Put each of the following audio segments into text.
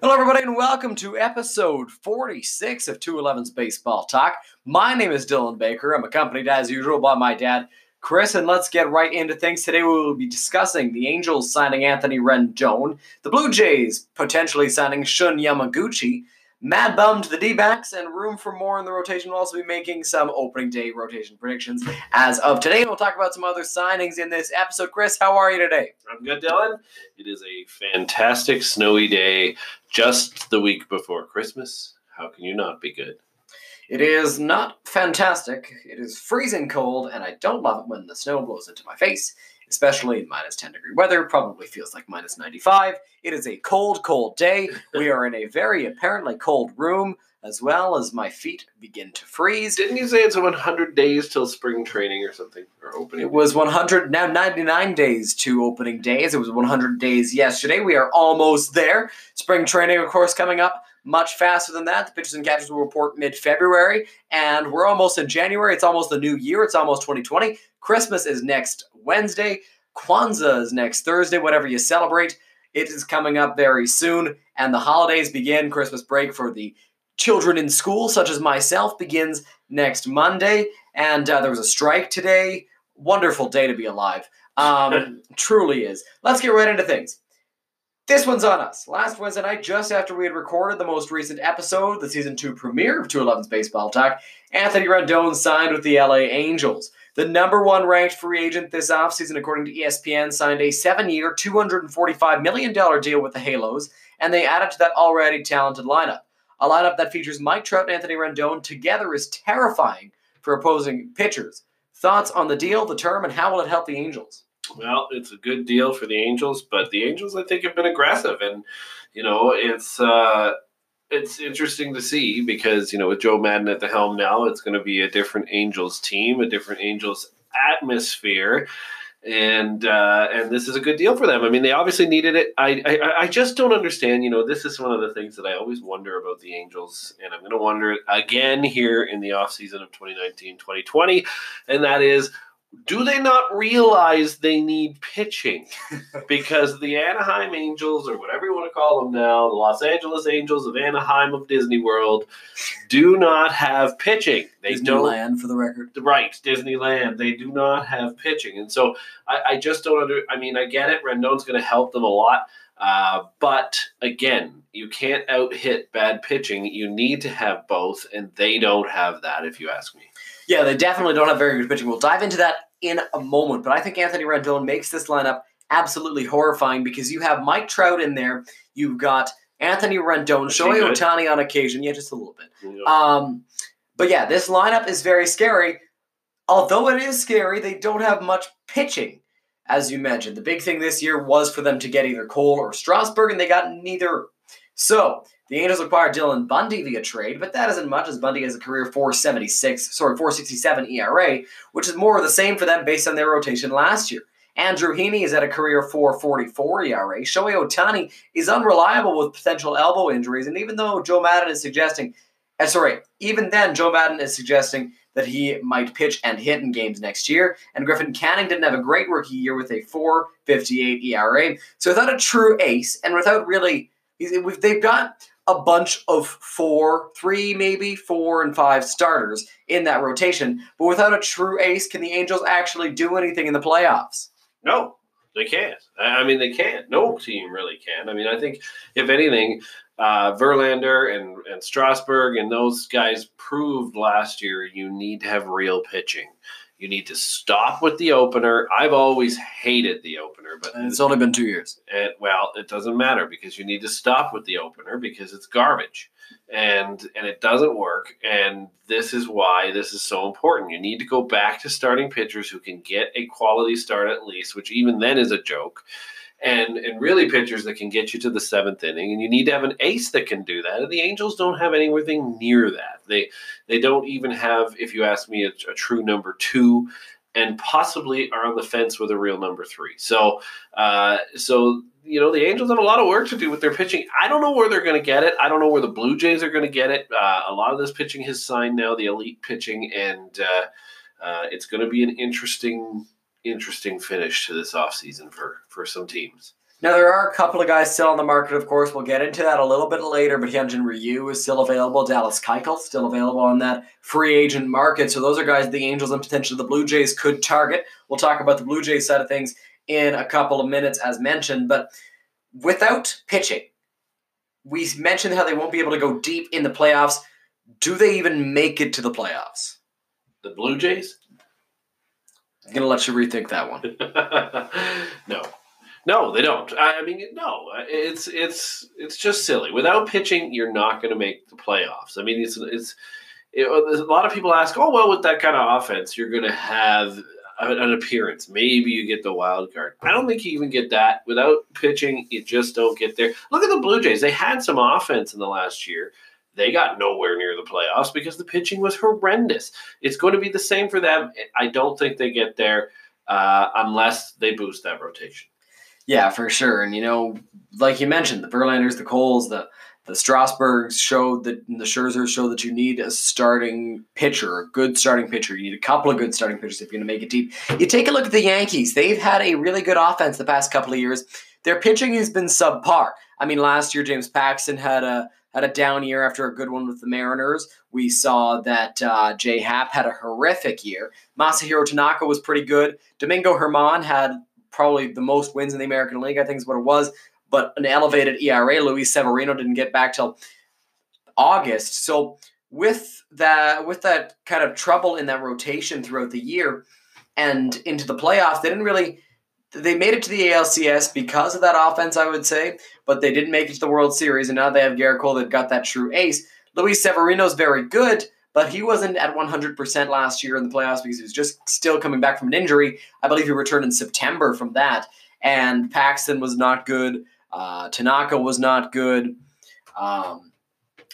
Hello, everybody, and welcome to episode 46 of 211's Baseball Talk. My name is Dylan Baker. I'm accompanied, as usual, by my dad, Chris, and let's get right into things. Today, we will be discussing the Angels signing Anthony Rendon, the Blue Jays potentially signing Shun Yamaguchi, Mad Bum to the D backs, and room for more in the rotation. We'll also be making some opening day rotation predictions as of today. We'll talk about some other signings in this episode. Chris, how are you today? I'm good, Dylan. It is a fantastic snowy day just the week before Christmas. How can you not be good? It is not fantastic. It is freezing cold, and I don't love it when the snow blows into my face, especially in minus 10 degree weather. Probably feels like minus 95. It is a cold, cold day. We are in a very apparently cold room, as well as my feet begin to freeze. Didn't you say it's 100 days till spring training or something? Or opening? It was 100, now 99 days to opening days. It was 100 days yesterday. We are almost there. Spring training, of course, coming up much faster than that. The pitchers and catchers will report mid February, and we're almost in January. It's almost the new year. It's almost 2020. Christmas is next Wednesday. Kwanzaa is next Thursday, whatever you celebrate. It is coming up very soon, and the holidays begin. Christmas break for the children in school, such as myself, begins next Monday. And uh, there was a strike today. Wonderful day to be alive. Um, truly is. Let's get right into things. This one's on us. Last Wednesday night, just after we had recorded the most recent episode, the season two premiere of 211's Baseball Talk, Anthony Rendon signed with the LA Angels. The number one ranked free agent this offseason, according to ESPN, signed a seven year, $245 million deal with the Halos, and they added to that already talented lineup. A lineup that features Mike Trout and Anthony Rendon together is terrifying for opposing pitchers. Thoughts on the deal, the term, and how will it help the Angels? Well, it's a good deal for the Angels, but the Angels, I think, have been aggressive, and you know, it's uh, it's interesting to see because you know, with Joe Maddon at the helm now, it's going to be a different Angels team, a different Angels atmosphere, and uh, and this is a good deal for them. I mean, they obviously needed it. I, I I just don't understand. You know, this is one of the things that I always wonder about the Angels, and I'm going to wonder it again here in the offseason of 2019-2020, and that is do they not realize they need pitching? because the Anaheim Angels, or whatever you want to call them now, the Los Angeles Angels of Anaheim of Disney World, do not have pitching. They don't. Disneyland, for the record. Right, Disneyland. They do not have pitching, and so I, I just don't under. I mean, I get it. Rendon's going to help them a lot, uh, but again, you can't out hit bad pitching. You need to have both, and they don't have that. If you ask me. Yeah, they definitely don't have very good pitching. We'll dive into that in a moment, but I think Anthony Rendon makes this lineup absolutely horrifying because you have Mike Trout in there, you've got Anthony Rendon, Shohei? Otani on occasion, yeah, just a little bit. Um, but yeah, this lineup is very scary. Although it is scary, they don't have much pitching, as you mentioned. The big thing this year was for them to get either Cole or Strasburg, and they got neither. So the Angels acquired Dylan Bundy via trade, but that isn't much as Bundy has a career 476, sorry, 467 ERA, which is more of the same for them based on their rotation last year. Andrew Heaney is at a career 444 ERA. Shohei Otani is unreliable with potential elbow injuries, and even though Joe Maddon is suggesting, uh, sorry, even then Joe Maddon is suggesting that he might pitch and hit in games next year, and Griffin Canning didn't have a great rookie year with a 458 ERA. So without a true ace, and without really, they've got a bunch of four, three maybe, four and five starters in that rotation, but without a true ace, can the Angels actually do anything in the playoffs? No, they can't. I mean, they can't. No team really can. I mean, I think if anything, uh, Verlander and and Strasburg and those guys proved last year you need to have real pitching. You need to stop with the opener. I've always hated the opener, but And it's only been two years. and, well, it doesn't matter because you need to stop with the opener because it's garbage, and and it doesn't work. And this is why this is so important. You need to go back to starting pitchers who can get a quality start at least, which even then is a joke. And and really pitchers that can get you to the seventh inning, and you need to have an ace that can do that. And the Angels don't have anything near that. They they don't even have, if you ask me, a, a true number two, and possibly are on the fence with a real number three. So uh, so you know the Angels have a lot of work to do with their pitching. I don't know where they're going to get it. I don't know where the Blue Jays are going to get it. Uh, a lot of this pitching has signed now, the elite pitching, and uh, uh, it's going to be an interesting, interesting finish to this offseason for for some teams. Now there are a couple of guys still on the market, of course. We'll get into that a little bit later, but Hyunjin Ryu is still available. Dallas Keuchel still available on that free agent market. So those are guys the Angels and potentially the Blue Jays could target. We'll talk about the Blue Jays side of things in a couple of minutes, as mentioned. But without pitching, we mentioned how they won't be able to go deep in the playoffs. Do they even make it to the playoffs? The Blue Jays? I'm gonna let you rethink that one. no, no, they don't. I mean, no, it's it's it's just silly. Without pitching, you're not going to make the playoffs. I mean, it's it's it, a lot of people ask, oh well, with that kind of offense, you're going to have an appearance. Maybe you get the wild card. I don't think you even get that without pitching. You just don't get there. Look at the Blue Jays. They had some offense in the last year. They got nowhere near the playoffs because the pitching was horrendous. It's going to be the same for them. I don't think they get there uh, unless they boost that rotation. Yeah, for sure. And you know, like you mentioned, the Verlanders, the Coles, the the Strasburgs showed that the Scherzer showed that you need a starting pitcher, a good starting pitcher. You need a couple of good starting pitchers if you're going to make it deep. You take a look at the Yankees; they've had a really good offense the past couple of years. Their pitching has been subpar. I mean, last year James Paxton had a had a down year after a good one with the Mariners. We saw that uh, Jay Happ had a horrific year. Masahiro Tanaka was pretty good. Domingo Germán had probably the most wins in the American League, I think is what it was but an elevated ERA. Luis Severino didn't get back till August. So with that with that kind of trouble in that rotation throughout the year and into the playoffs, they didn't really they made it to the ALCS because of that offense, I would say, but they didn't make it to the World Series, and now they have Gerrit Cole. They've got that true ace. Luis Severino's very good, but he wasn't at 100% last year in the playoffs because he was just still coming back from an injury. I believe he returned in September from that, and Paxton was not good. Uh, Tanaka was not good. Um,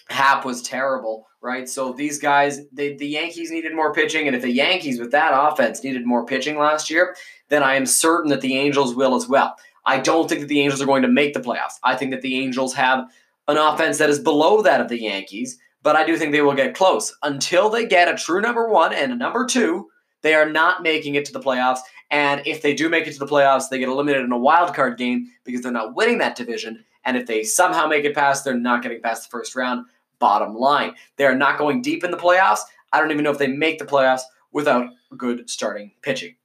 Happ was terrible, right? So these guys, they, the Yankees needed more pitching, and if the Yankees with that offense needed more pitching last year, then I am certain that the Angels will as well. I don't think that the Angels are going to make the playoffs. I think that the Angels have an offense that is below that of the Yankees, but I do think they will get close. Until they get a true number one and a number two, they are not making it to the playoffs. And if they do make it to the playoffs, they get eliminated in a wild card game because they're not winning that division. And if they somehow make it past, they're not getting past the first round. Bottom line, they are not going deep in the playoffs. I don't even know if they make the playoffs without good starting pitching.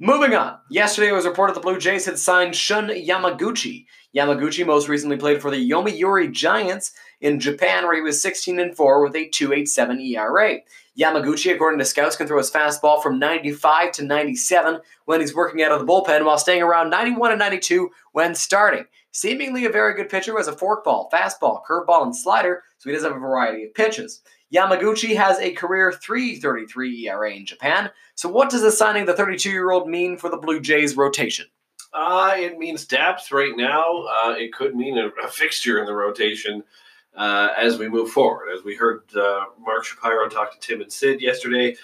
Moving on. Yesterday it was reported the Blue Jays had signed Shun Yamaguchi. Yamaguchi most recently played for the Yomiuri Giants in Japan, where he was 16 and 4 with a 2.87 ERA. Yamaguchi, according to scouts, can throw his fastball from 95 to 97 when he's working out of the bullpen, while staying around 91 and 92 when starting. Seemingly a very good pitcher as a forkball, fastball, curveball, and slider, so he does have a variety of pitches. Yamaguchi has a career 3.33 ERA in Japan. So, what does the signing of the 32 year old mean for the Blue Jays rotation? Uh, it means depth right now. Uh, it could mean a, a fixture in the rotation uh, as we move forward. As we heard uh, Mark Shapiro talk to Tim and Sid yesterday,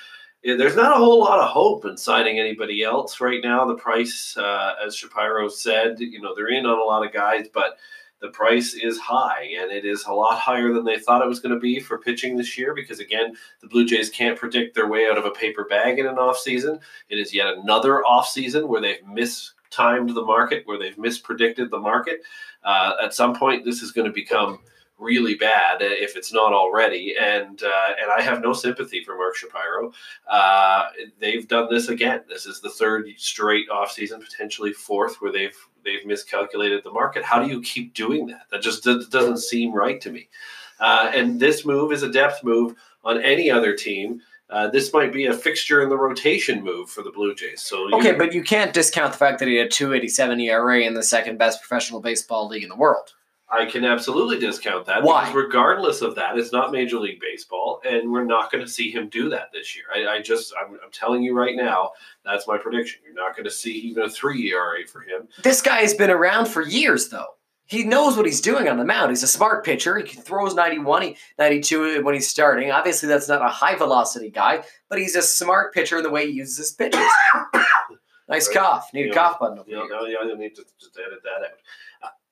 there's not a whole lot of hope in signing anybody else right now. The price, uh, as Shapiro said, you know, they're in on a lot of guys, but the price is high, and it is a lot higher than they thought it was going to be for pitching this year because, again, the Blue Jays can't predict their way out of a paper bag in an offseason. It is yet another offseason where they've mistimed the market, where they've mispredicted the market. Uh, at some point, this is going to become – really bad if it's not already. And uh, and I have no sympathy for Mark Shapiro. Uh, they've done this again. This is the third straight offseason, potentially fourth, where they've they've miscalculated the market. How do you keep doing that? That just doesn't seem right to me. Uh, and this move is a depth move on any other team. Uh, this might be a fixture in the rotation move for the Blue Jays. So okay, but you can't discount the fact that he had 287 ERA in the second best professional baseball league in the world. I can absolutely discount that. Why? Because regardless of that, it's not Major League Baseball, and we're not going to see him do that this year. I, I just, I'm, I'm, telling you right now, that's my prediction. You're not going to see even a three ERA for him. This guy has been around for years, though. He knows what he's doing on the mound. He's a smart pitcher. He throws 91, 92 when he's starting. Obviously, that's not a high velocity guy, but he's a smart pitcher in the way he uses his pitches. nice right. cough. Need you a know, cough button. You know, you need to just edit that out.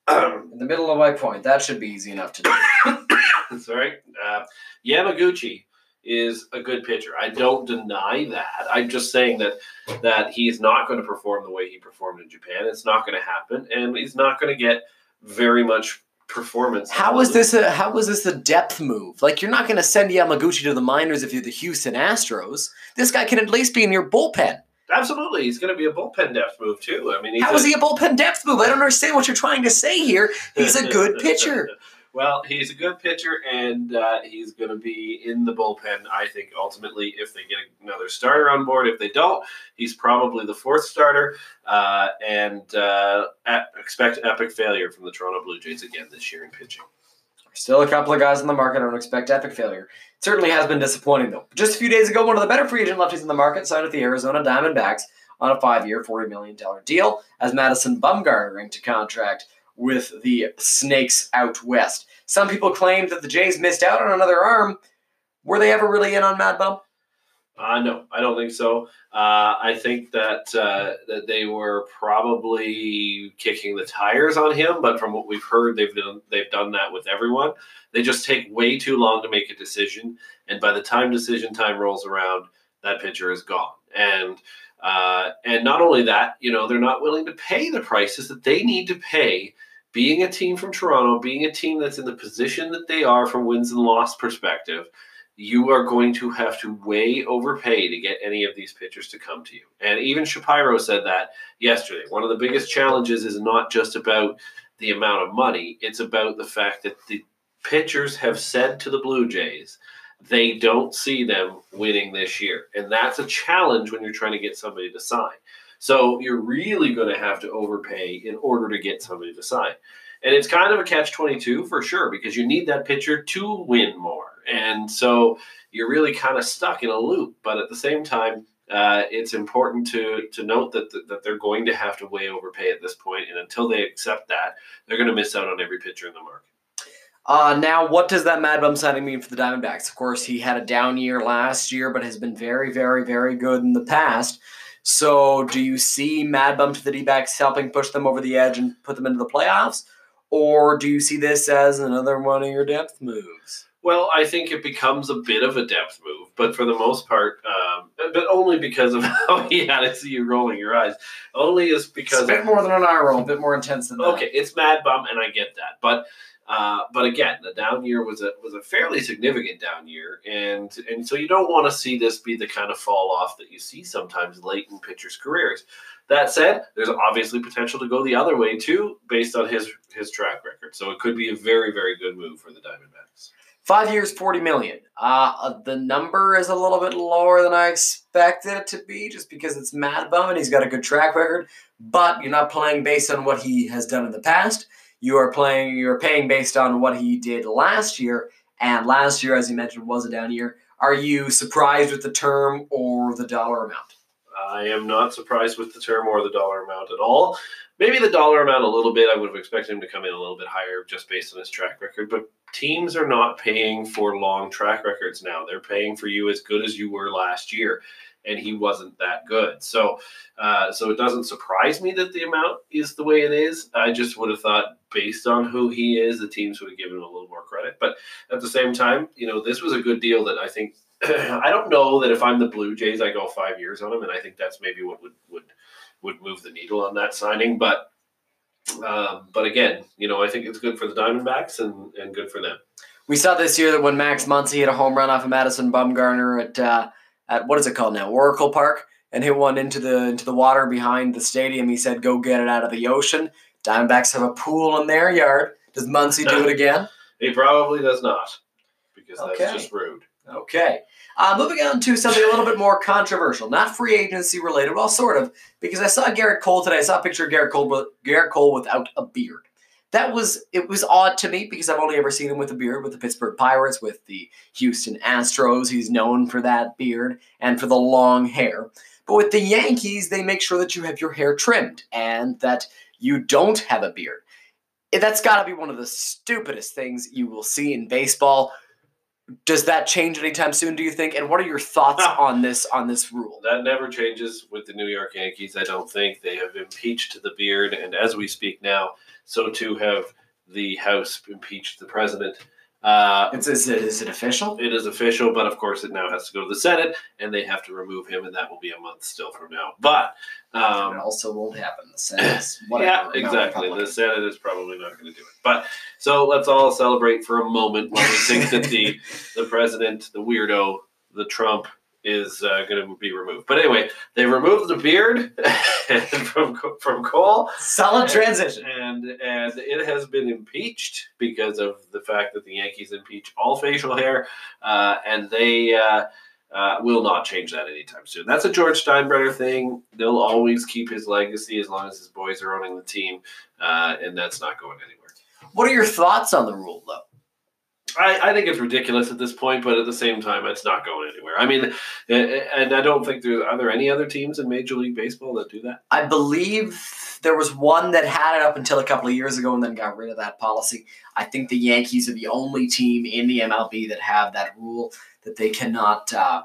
Um, in the middle of my point. That should be easy enough to do. Sorry. Uh, Yamaguchi is a good pitcher. I don't deny that. I'm just saying that that he's not going to perform the way he performed in Japan. It's not going to happen, and he's not going to get very much performance. How is this a how was this a depth move? Like you're not going to send Yamaguchi to the minors if you're the Houston Astros. This guy can at least be in your bullpen. Absolutely, he's going to be a bullpen depth move too. I mean, how a, is he a bullpen depth move? I don't understand what you're trying to say here. He's a good pitcher. Well, he's a good pitcher, and uh, he's going to be in the bullpen. I think ultimately, if they get another starter on board, if they don't, he's probably the fourth starter. Uh, and uh, expect epic failure from the Toronto Blue Jays again this year in pitching. Still a couple of guys in the market. I don't expect epic failure. Certainly has been disappointing though. Just a few days ago, one of the better free agent lefties in the market signed with the Arizona Diamondbacks on a five-year, forty million dollar deal as Madison Bumgarner to contract with the Snakes out west. Some people claim that the Jays missed out on another arm. Were they ever really in on Mad Bum? Uh, no, I don't think so. Uh, I think that uh, that they were probably kicking the tires on him, but from what we've heard, they've done, they've done that with everyone. They just take way too long to make a decision, and by the time decision time rolls around, that pitcher is gone. And uh, and not only that, you know, they're not willing to pay the prices that they need to pay being a team from Toronto, being a team that's in the position that they are from wins and loss perspective, you are going to have to way overpay to get any of these pitchers to come to you. And even Shapiro said that yesterday. One of the biggest challenges is not just about the amount of money, it's about the fact that the pitchers have said to the Blue Jays they don't see them winning this year. And that's a challenge when you're trying to get somebody to sign. So you're really going to have to overpay in order to get somebody to sign. And it's kind of a catch 22 for sure because you need that pitcher to win more. And so you're really kind of stuck in a loop. But at the same time, uh, it's important to to note that, th- that they're going to have to way overpay at this point, and until they accept that, they're going to miss out on every pitcher in the market. Uh, now, what does that Mad Bum signing mean for the Diamondbacks? Of course, he had a down year last year, but has been very, very, very good in the past. So, do you see Mad Bum to the D helping push them over the edge and put them into the playoffs? Or do you see this as another one of your depth moves? Well, I think it becomes a bit of a depth move, but for the most part, um, but only because of how he had to see you rolling your eyes. Only is because it's a bit of, more than an eye roll, a bit more intense than that. Okay, it's Mad Bum, and I get that, but uh, but again, the down year was a was a fairly significant down year, and and so you don't want to see this be the kind of fall off that you see sometimes late in pitchers' careers. That said, there's obviously potential to go the other way too, based on his his track record. So it could be a very very good move for the Diamondbacks. Five years, forty million. Uh, the number is a little bit lower than I expected it to be, just because it's Mad Bum and he's got a good track record. But you're not playing based on what he has done in the past you are playing you're paying based on what he did last year and last year as you mentioned was a down year are you surprised with the term or the dollar amount i am not surprised with the term or the dollar amount at all maybe the dollar amount a little bit i would have expected him to come in a little bit higher just based on his track record but teams are not paying for long track records now they're paying for you as good as you were last year and he wasn't that good. So, uh, so it doesn't surprise me that the amount is the way it is. I just would have thought, based on who he is, the teams would have given him a little more credit. But at the same time, you know, this was a good deal that I think. I don't know that if I'm the Blue Jays, I go five years on him, and I think that's maybe what would would would move the needle on that signing. But um, but again, you know, I think it's good for the Diamondbacks and and good for them. We saw this year that when Max Muncy hit a home run off of Madison Bumgarner at uh, at what is it called now, Oracle Park, and hit one into the into the water behind the stadium. He said, "Go get it out of the ocean." Diamondbacks have a pool in their yard. Does Muncy do it again? He probably does not, because that's okay. just rude. Okay. Uh, moving on to something a little bit more controversial, not free agency related, well, sort of, because I saw Gerrit Cole today. I saw a picture of Gerrit Cole, Gerrit Cole without a beard that was it was odd to me because I've only ever seen him with a beard with the Pittsburgh Pirates, with the Houston Astros. He's known for that beard and for the long hair. But with the Yankees, they make sure that you have your hair trimmed and that you don't have a beard. That's got to be one of the stupidest things you will see in baseball. Does that change anytime soon? Do you think? And what are your thoughts on this on this rule? That never changes with the New York Yankees. I don't think they have impeached the beard, and as we speak now, so too have the House impeached the president. Uh, It's, is, it, is it official? it is official, but of course, it now has to go to the Senate, and they have to remove him, and that will be a month still from now. But it um, also won't happen. The Senate, yeah, exactly. The Senate is probably not going to do it. But so let's all celebrate for a moment when we think that the the president, the weirdo, the Trump is uh, going to be removed. But anyway, they removed the beard from from Cole, Solid transition. and and it has been impeached because of the fact that the Yankees impeach all facial hair, uh, and they. Uh, uh, will not change that anytime soon. That's a George Steinbrenner thing. They'll always keep his legacy as long as his boys are owning the team, uh, and that's not going anywhere. What are your thoughts on the rule, though? I, I think it's ridiculous at this point, but at the same time, it's not going anywhere. I mean, eh, and I don't think there are there any other teams in Major League Baseball that do that. I believe there was one that had it up until a couple of years ago and then got rid of that policy. I think the Yankees are the only team in the MLB that have that rule that they cannot, uh,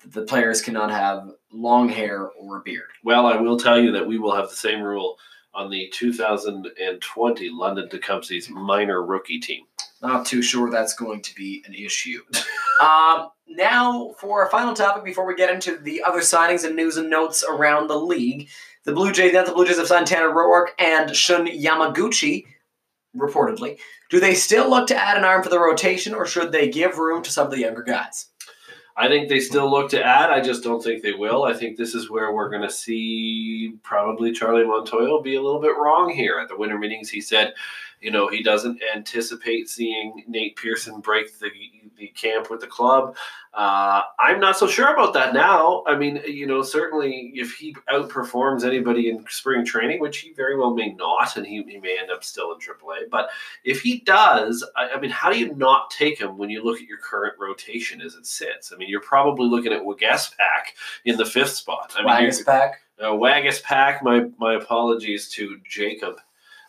that the players cannot have long hair or a beard. Well, I will tell you that we will have the same rule on the 2020 London Tecumseh's minor rookie team. Not too sure that's going to be an issue. um, now, for our final topic before we get into the other signings and news and notes around the league, the Blue Jays, now the Blue Jays have signed Tanner Roark and Shun Yamaguchi, reportedly. Do they still look to add an arm for the rotation, or should they give room to some of the younger guys? I think they still look to add. I just don't think they will. I think this is where we're going to see probably Charlie Montoyo be a little bit wrong here. At the winter meetings, he said, you know, he doesn't anticipate seeing Nate Pearson break the the camp with the club. Uh, I'm not so sure about that now. I mean, you know, certainly if he outperforms anybody in spring training, which he very well may not, and he, he may end up still in AAA, but if he does, I, I mean, how do you not take him when you look at your current rotation as it sits? I mean, you're probably looking at Waguespack in the fifth spot. I mean, you're- uh. My my apologies to Jacob,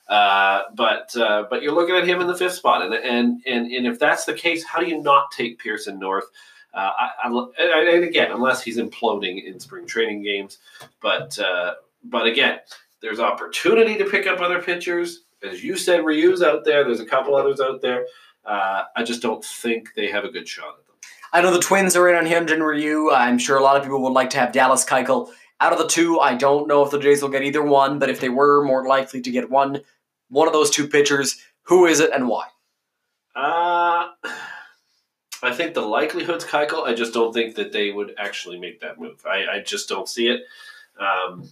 uh, but uh, but you're looking at him in the fifth spot, and and and and if that's the case, how do you not take Pearson North? Uh, I, I, and again, unless he's imploding in spring training games, but uh, but again, there's opportunity to pick up other pitchers. As you said, Ryu's out there. There's a couple others out there. Uh, I just don't think they have a good shot at them. I know the Twins are in on Hyunjin Ryu. I'm sure a lot of people would like to have Dallas Keuchel. Out of the two, I don't know if the Jays will get either one, but if they were more likely to get one, one of those two pitchers, who is it and why? Uh, I think the likelihood's Keuchel. I just don't think that they would actually make that move. I, I just don't see it. Um,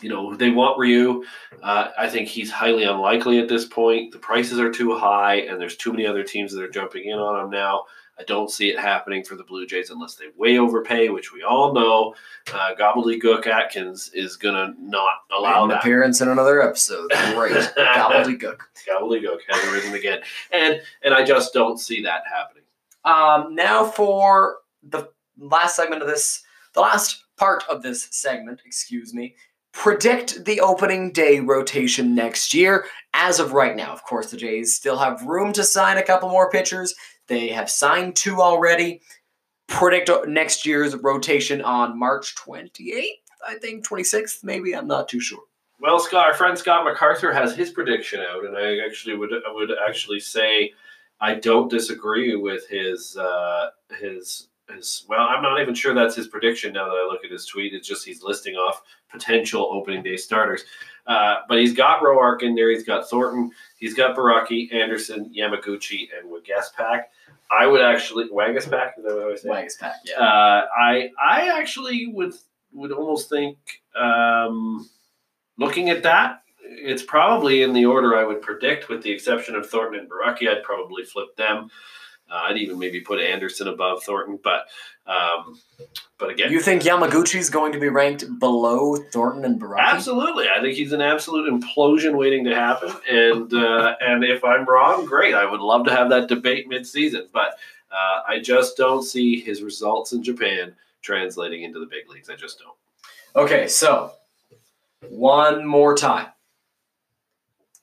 you know, they want Ryu. Uh, I think he's highly unlikely at this point. The prices are too high, and there's too many other teams that are jumping in on him now. I don't see it happening for the Blue Jays unless they way overpay, which we all know. Uh, Gobbledygook Atkins is going to not allow An that. appearance in another episode. Great. Gobbledygook. Gobbledygook has arisen again, and and I just don't see that happening. Um, now for the last segment of this, the last part of this segment, excuse me. Predict the opening day rotation next year. As of right now, of course, the Jays still have room to sign a couple more pitchers. They have signed two already. Predict next year's rotation on March 28th, I think, 26th, maybe. I'm not too sure. Well, Scott, our friend Scott MacArthur has his prediction out, and I actually would I would actually say I don't disagree with his uh, his his. Well, I'm not even sure that's his prediction now that I look at his tweet. It's just he's listing off potential opening day starters. Uh, but he's got Roark in there. He's got Thornton. He's got Borucki, Anderson, Yamaguchi, and Waguespack. I would actually Waguespack. Is that what I was saying? Wags pack, yeah. Uh, I I actually would would almost think um, looking at that, it's probably in the order I would predict, with the exception of Thornton and Borucki. I'd probably flip them. Uh, I'd even maybe put Anderson above Thornton, but um, but again, You think Yamaguchi's going to be ranked below Thornton and Borucki? absolutely, I think he's an absolute implosion waiting to happen. And uh, and if I'm wrong, great. I would love to have that debate mid-season, but uh, I just don't see his results in Japan translating into the big leagues. I just don't. Okay, so one more time.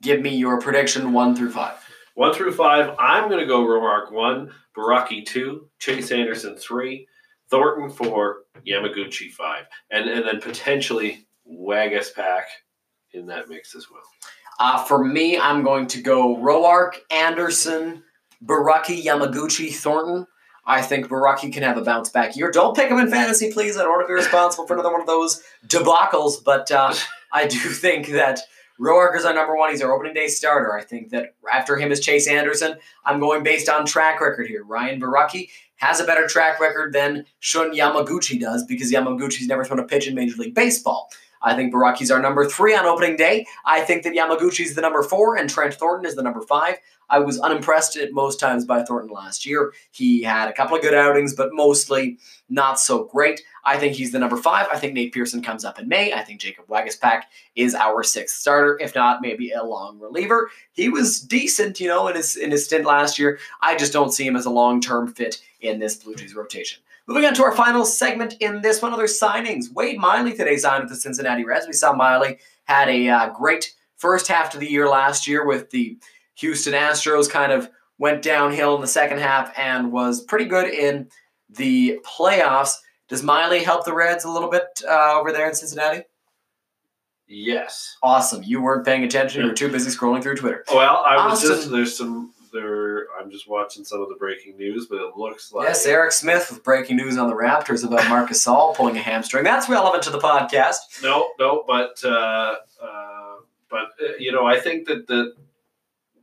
Give me your prediction one through five. One through five, I'm going to go Romark one, Borucki two, Chase Anderson three, Thornton four, Yamaguchi five, and and then potentially Waguespack in that mix as well. Uh, for me, I'm going to go Roark, Anderson, Borucki, Yamaguchi, Thornton. I think Borucki can have a bounce back year. Don't pick him in fantasy, please. I don't want to be responsible for another one of those debacles, but uh, I do think that Roark is our number one. He's our opening day starter. I think that after him is Chase Anderson. I'm going based on track record here. Ryan Borucki has a better track record than Shun Yamaguchi does because Yamaguchi's never thrown a pitch in Major League Baseball. I think Borucki's our number three on opening day. I think that Yamaguchi's the number four and Trent Thornton is the number five. I was unimpressed at most times by Thornton last year. He had a couple of good outings, but mostly not so great. I think he's the number five. I think Nate Pearson comes up in May. I think Jacob Waguespack is our sixth starter, if not maybe a long reliever. He was decent, you know, in his in his stint last year. I just don't see him as a long term fit in this Blue Jays rotation. Moving on to our final segment in this one, other signings. Wade Miley today signed with the Cincinnati Reds. We saw Miley had a uh, great first half of the year last year with the Houston Astros kind of went downhill in the second half and was pretty good in the playoffs. Does Miley help the Reds a little bit uh, over there in Cincinnati? Yes. Awesome. You weren't paying attention. You were too busy scrolling through Twitter. Well, I was Austin- just there's some there. I'm just watching some of the breaking news, but it looks like Yes, Eric Smith with breaking news on the Raptors about Marc Gasol pulling a hamstring. That's relevant to the podcast. No, no, but uh, uh, but uh, you know, I think that the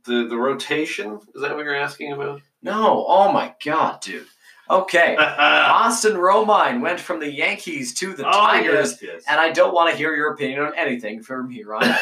the the rotation is that what you're asking about? No. Oh my God, dude. Okay. Austin Romine went from the Yankees to the Oh, Tigers. yes, yes. And I don't want to hear your opinion on anything from here on out.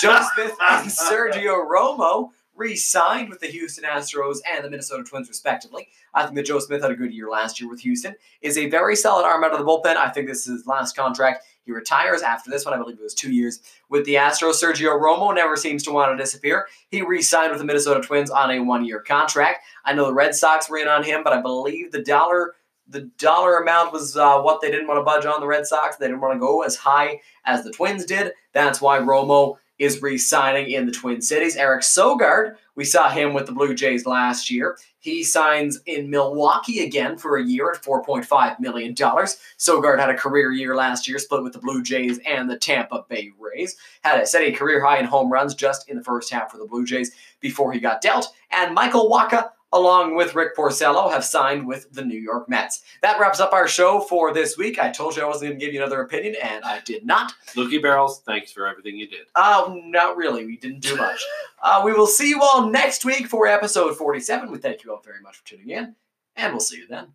Joe Smith and Sergio Romo re-signed with the Houston Astros and the Minnesota Twins, respectively. I think that Joe Smith had a good year last year with Houston. Is a very solid arm out of the bullpen. I think this is his last contract. He retires after this one. I believe it was two years with the Astros. Sergio Romo never seems to want to disappear. He re-signed with the Minnesota Twins on a one-year contract. I know the Red Sox were on him, but I believe the dollar the dollar amount was uh, what they didn't want to budge on the Red Sox. They didn't want to go as high as the Twins did. That's why Romo is re-signing in the Twin Cities. Eric Sogard, we saw him with the Blue Jays last year. He signs in Milwaukee again for a year at $4.5 million. Sogard had a career year last year, split with the Blue Jays and the Tampa Bay Rays. Had a, set a career high in home runs just in the first half for the Blue Jays before he got dealt. And Michael Wacha along with Rick Porcello, have signed with the New York Mets. That wraps up our show for this week. I told you I wasn't going to give you another opinion, and I did not. Lukey Barrels, thanks for everything you did. Uh, not really. We didn't do much. uh, we will see you all next week for episode 47. We thank you all very much for tuning in, and we'll see you then.